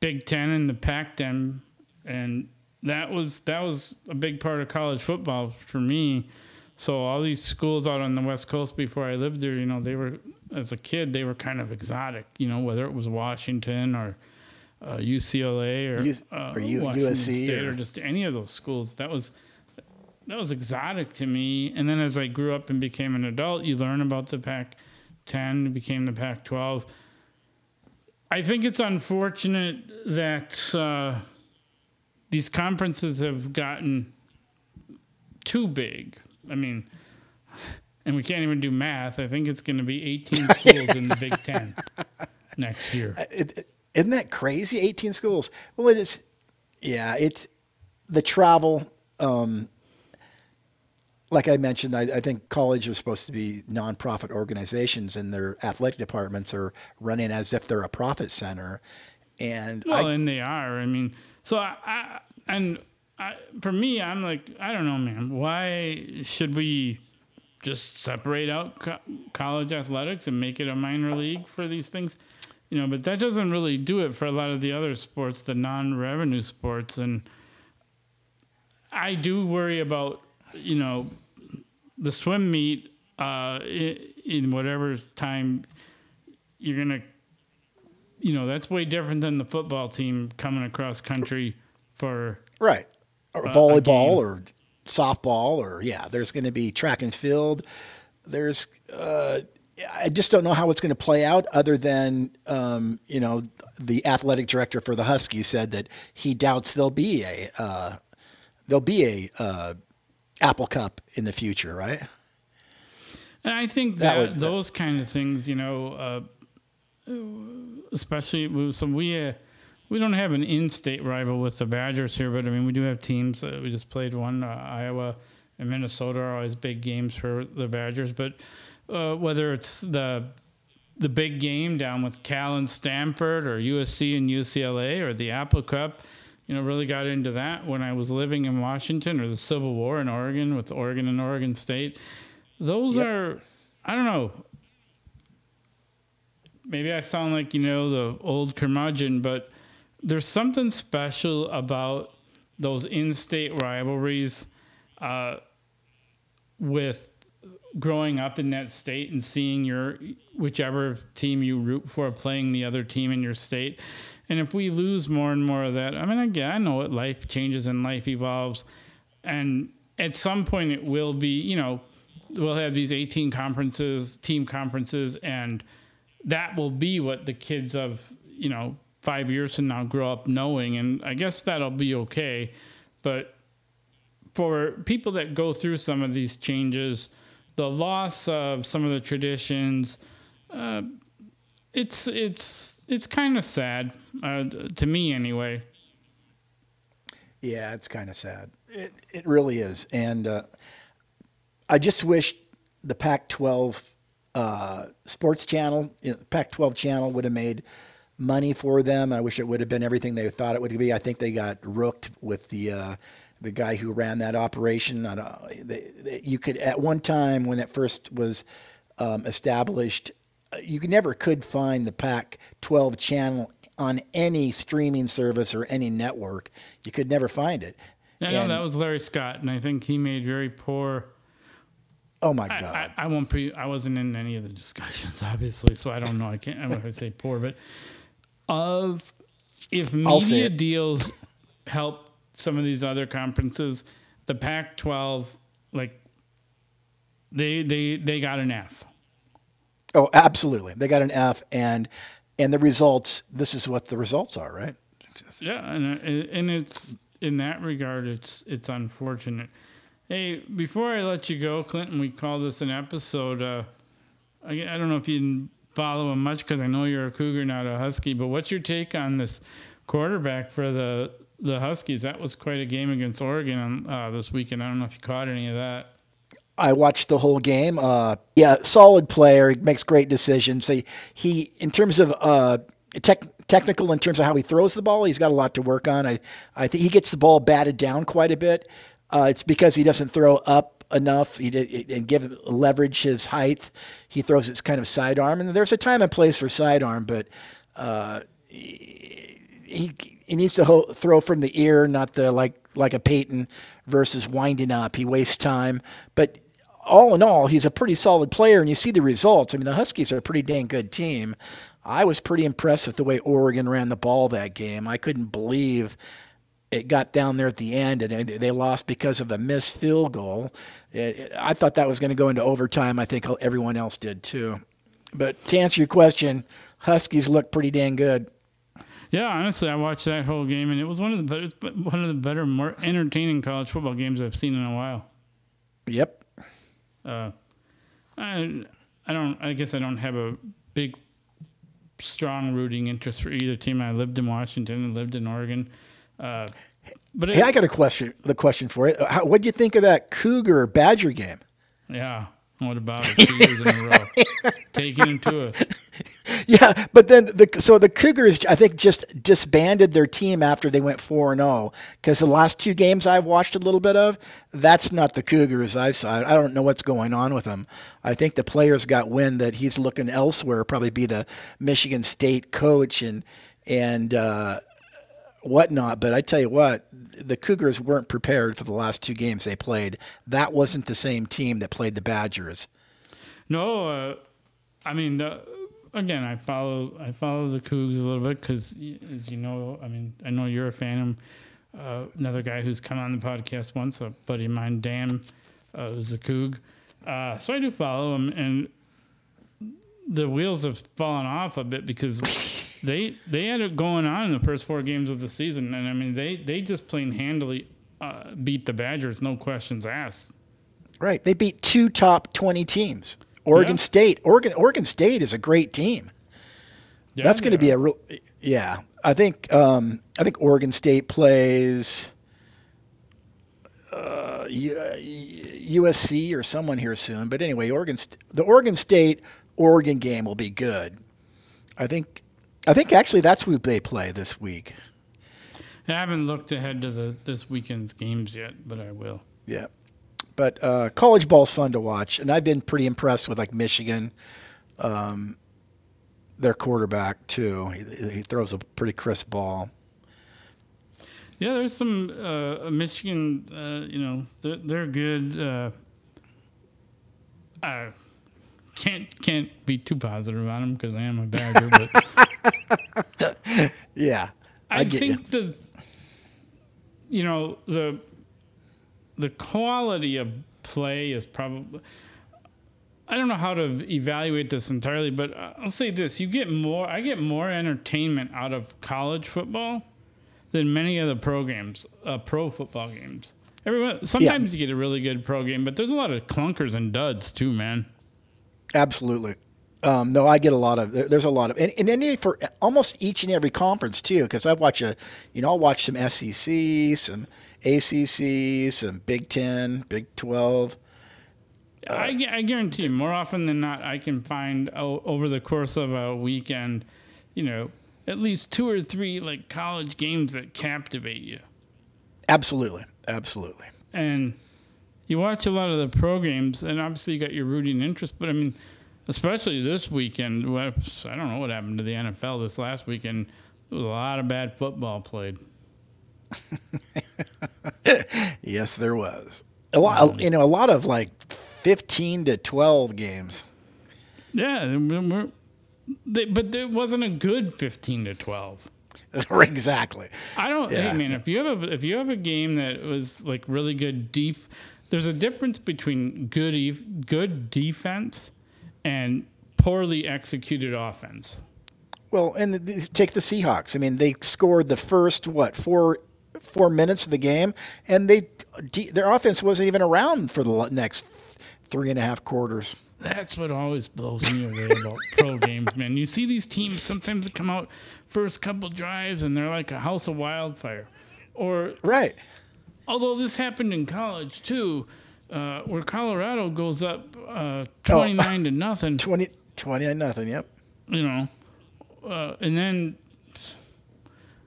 Big Ten and the Pac-10, and that was that was a big part of college football for me. So all these schools out on the West Coast before I lived there, you know, they were as a kid they were kind of exotic, you know, whether it was Washington or uh, UCLA or, U- uh, or U- Washington USC State or, or just any of those schools. That was that was exotic to me. And then as I grew up and became an adult, you learn about the Pac-10, became the Pac-12. I think it's unfortunate that uh, these conferences have gotten too big. I mean, and we can't even do math. I think it's going to be 18 schools in the Big Ten next year. It, it, isn't that crazy? 18 schools. Well, it is. Yeah, it's the travel. Um, like I mentioned, I, I think college are supposed to be nonprofit organizations, and their athletic departments are running as if they're a profit center. And Well, I, and they are. I mean, so I, I and I, for me, I'm like, I don't know, man. Why should we just separate out co- college athletics and make it a minor league for these things? You know, but that doesn't really do it for a lot of the other sports, the non-revenue sports, and I do worry about, you know, the swim meet uh, in, whatever time you're gonna you know that's way different than the football team coming across country for right, or volleyball or softball, or yeah, there's going to be track and field. There's, uh, I just don't know how it's going to play out. Other than, um, you know, the athletic director for the Huskies said that he doubts there'll be a uh, there'll be a uh, Apple Cup in the future, right? and i think That that, would- those kind of things you know uh, especially with some we uh, we don't have an in-state rival with the badgers here but i mean we do have teams uh, we just played one uh, iowa and minnesota are always big games for the badgers but uh, whether it's the the big game down with Cal and Stanford or USC and UCLA or the Apple Cup. You know, really got into that when I was living in Washington or the Civil War in Oregon with Oregon and Oregon State. Those are, I don't know. Maybe I sound like, you know, the old curmudgeon, but there's something special about those in state rivalries uh, with growing up in that state and seeing your whichever team you root for playing the other team in your state. And if we lose more and more of that, I mean, again, I know it. Life changes and life evolves, and at some point it will be. You know, we'll have these 18 conferences, team conferences, and that will be what the kids of you know five years from now grow up knowing. And I guess that'll be okay, but for people that go through some of these changes, the loss of some of the traditions, uh, it's it's it's kind of sad uh, to me anyway. Yeah, it's kind of sad. It it really is, and uh, I just wish the Pac-12 uh, sports channel, you know, Pac-12 channel, would have made money for them. I wish it would have been everything they thought it would be. I think they got rooked with the uh, the guy who ran that operation. I don't, they, they, you could at one time when it first was um, established, uh, you could never could find the Pac-12 channel on any streaming service or any network. You could never find it. I know And- that was Larry Scott, and I think he made very poor. Oh my God! I, I won't pre. I wasn't in any of the discussions, obviously, so I don't know. I can't. I'm going to say poor, but of if media deals help some of these other conferences, the Pac-12, like they they they got an F. oh, absolutely. They got an F, and and the results. This is what the results are, right? Yeah, and and it's in that regard, it's it's unfortunate. Hey, before I let you go, Clinton, we call this an episode. Uh, I, I don't know if you follow him much because I know you're a Cougar, not a Husky. But what's your take on this quarterback for the the Huskies? That was quite a game against Oregon uh, this weekend. I don't know if you caught any of that. I watched the whole game. Uh, yeah, solid player. He makes great decisions. He, he in terms of uh, tech, technical, in terms of how he throws the ball, he's got a lot to work on. I, I think he gets the ball batted down quite a bit. Uh, it's because he doesn't throw up enough he did, and give leverage his height. He throws his kind of sidearm, and there's a time and place for sidearm, but uh, he he needs to ho- throw from the ear, not the like like a Peyton versus winding up. He wastes time, but all in all, he's a pretty solid player, and you see the results. I mean, the Huskies are a pretty dang good team. I was pretty impressed with the way Oregon ran the ball that game. I couldn't believe it got down there at the end, and they lost because of a missed field goal. I thought that was going to go into overtime. I think everyone else did too. But to answer your question, Huskies look pretty dang good. Yeah, honestly, I watched that whole game, and it was one of the better, one of the better, more entertaining college football games I've seen in a while. Yep. Uh, I I don't. I guess I don't have a big, strong rooting interest for either team. I lived in Washington and lived in Oregon. Uh, but it, Hey, I got a question. The question for you. What do you think of that Cougar Badger game? yeah. What about it? Two years in a row, taking him to a Yeah, but then the so the Cougars I think just disbanded their team after they went four and zero because the last two games I've watched a little bit of that's not the Cougars I saw. I don't know what's going on with them. I think the players got wind that he's looking elsewhere, probably be the Michigan State coach and and uh, whatnot. But I tell you what, the Cougars weren't prepared for the last two games they played. That wasn't the same team that played the Badgers. No, uh, I mean, the, again, I follow I follow the Cougs a little bit because, as you know, I mean, I know you're a fan. of uh, another guy who's come on the podcast once, a buddy of mine, Dan, uh, who's a Coug. Uh, so I do follow him, and the wheels have fallen off a bit because they they had it going on in the first four games of the season, and I mean, they they just plain handily uh, beat the Badgers, no questions asked. Right. They beat two top 20 teams. Oregon Yeah. State. Oregon Oregon State is a great team. Yeah, That's going to be a real yeah. I think um, I think Oregon State plays uh, USC or someone here soon. But anyway, Oregon the Oregon State Oregon game will be good. I think I think actually that's who they play this week. I haven't looked ahead to the this weekend's games yet, but I will. Yeah. But uh, college ball's fun to watch, and I've been pretty impressed with like Michigan, um, their quarterback too. He, he throws a pretty crisp ball. Yeah, there's some uh, Michigan. Uh, you know, they're, they're good. Uh, I can't can't be too positive on them because I am a Badger, but Yeah, I, you. think the you know the the quality of play is probably. I don't know how to evaluate this entirely, but I'll say this: you get more. I get more entertainment out of college football than many of the programs, uh, pro football games. Everyone, sometimes you get a really good pro game, but there's a lot of clunkers and duds too, man. Absolutely. Um, no, I get a lot of. There, there's a lot of, and, and any for almost each and every conference too, because I watch a, you know, I'll watch some SEC, some ACC, some Big Ten, Big Twelve. I, I guarantee you, more often than not, I can find o- over the course of a weekend, you know, at least two or three like college games that captivate you. Absolutely, absolutely. and you watch a lot of the programs, and obviously you got your rooting interest. But I mean, especially this weekend, I don't know what happened to the NFL this last weekend. There was a lot of bad football played. Yes, there was a lot. Um, you know, a lot of like fifteen to twelve games. Yeah, they were- they, but there wasn't a good fifteen to twelve. exactly. I don't. Yeah. Hey man, if you have a if you have a game that was like really good deep, there's a difference between good good defense and poorly executed offense. Well, and the, take the Seahawks. I mean, they scored the first what four four minutes of the game, and they their offense wasn't even around for the next three and a half quarters. That's what always blows me away about pro games, man. You see these teams sometimes come out first couple drives and they're like a house of wildfire. Or Right. although this happened in college too, uh, where Colorado goes up uh, twenty nine to nothing, 20, 20 and nothing. Yep. you know, uh, and then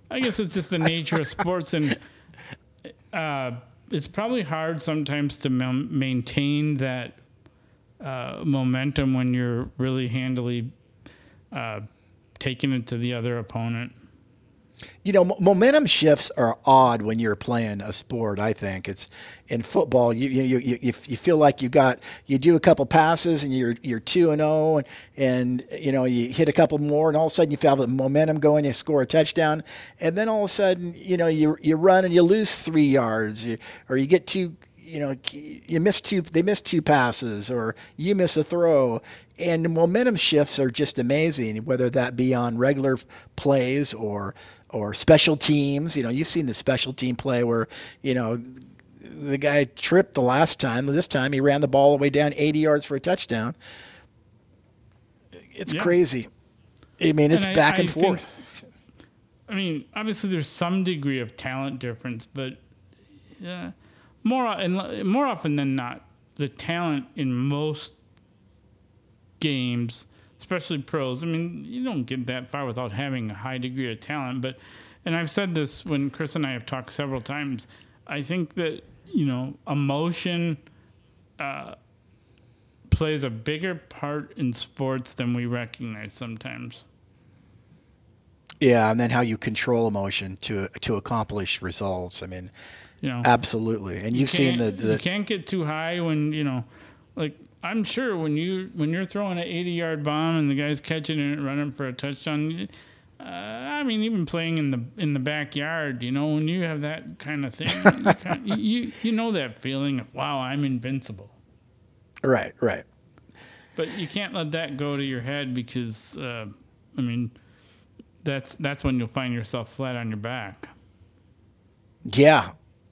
I guess it's just the nature of sports, and uh, it's probably hard sometimes to ma- maintain that uh, momentum when you're really handily uh, taking it to the other opponent. You know, mo- momentum shifts are odd when you're playing a sport. I think it's in football. You you you you, feel like you got you do a couple passes and you're you're two and zero, and and you know you hit a couple more, and all of a sudden you feel the momentum going. You score a touchdown, and then all of a sudden you know you you run and you lose three yards, you, or you get two. You know, you miss two. They miss two passes, or you miss a throw, and momentum shifts are just amazing. Whether that be on regular plays or or special teams. You know, you've seen the special team play where you know the guy tripped the last time. This time he ran the ball all the way down 80 yards for a touchdown. It's Yeah. crazy. I mean, it's And I- back I and think- forth. I mean, obviously there's some degree of talent difference, but uh, more and more often than not, the talent in most games, especially pros. I mean, you don't get that far without having a high degree of talent. But, and I've said this when Chris and I have talked several times. I think that you know emotion uh, plays a bigger part in sports than we recognize sometimes. Yeah, and then how you control emotion to to accomplish results. I mean, You know, absolutely. And you've seen the, the you can't get too high when you know like i'm sure when you when you're throwing an 80 yard bomb and the guy's catching it and running for a touchdown uh, i mean even playing in the in the backyard you know when you have that kind of thing you, kind you you know that feeling of wow i'm invincible. Right, right. but you can't let that go to your head because uh, i mean that's that's when you'll find yourself flat on your back. Yeah,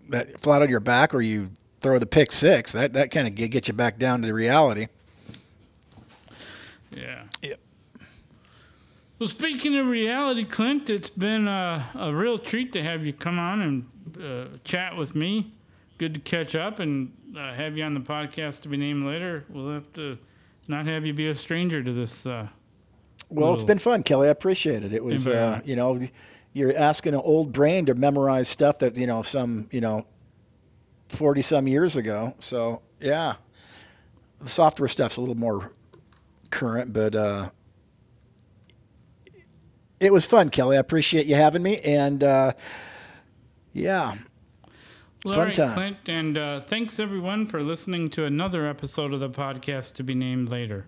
that flat on your back, or you throw the pick six. That that kind of get you back down to reality. Yeah. Yep. Well, speaking of reality, Clint, it's been a, a real treat to have you come on and uh, chat with me. Good to catch up and uh, have you on the podcast to be named later. We'll have to not have you be a stranger to this. Uh, Well, it's been fun, Kelly. I appreciate it. It was, uh, you know, you're asking an old brain to memorize stuff that you know some you know forty some years ago. So yeah, the software stuff's a little more current, but uh, it was fun, Kelly. I appreciate you having me, and uh, yeah, well, Fun all right, time. Clint, and uh, thanks everyone for listening to another episode of the podcast to be named later.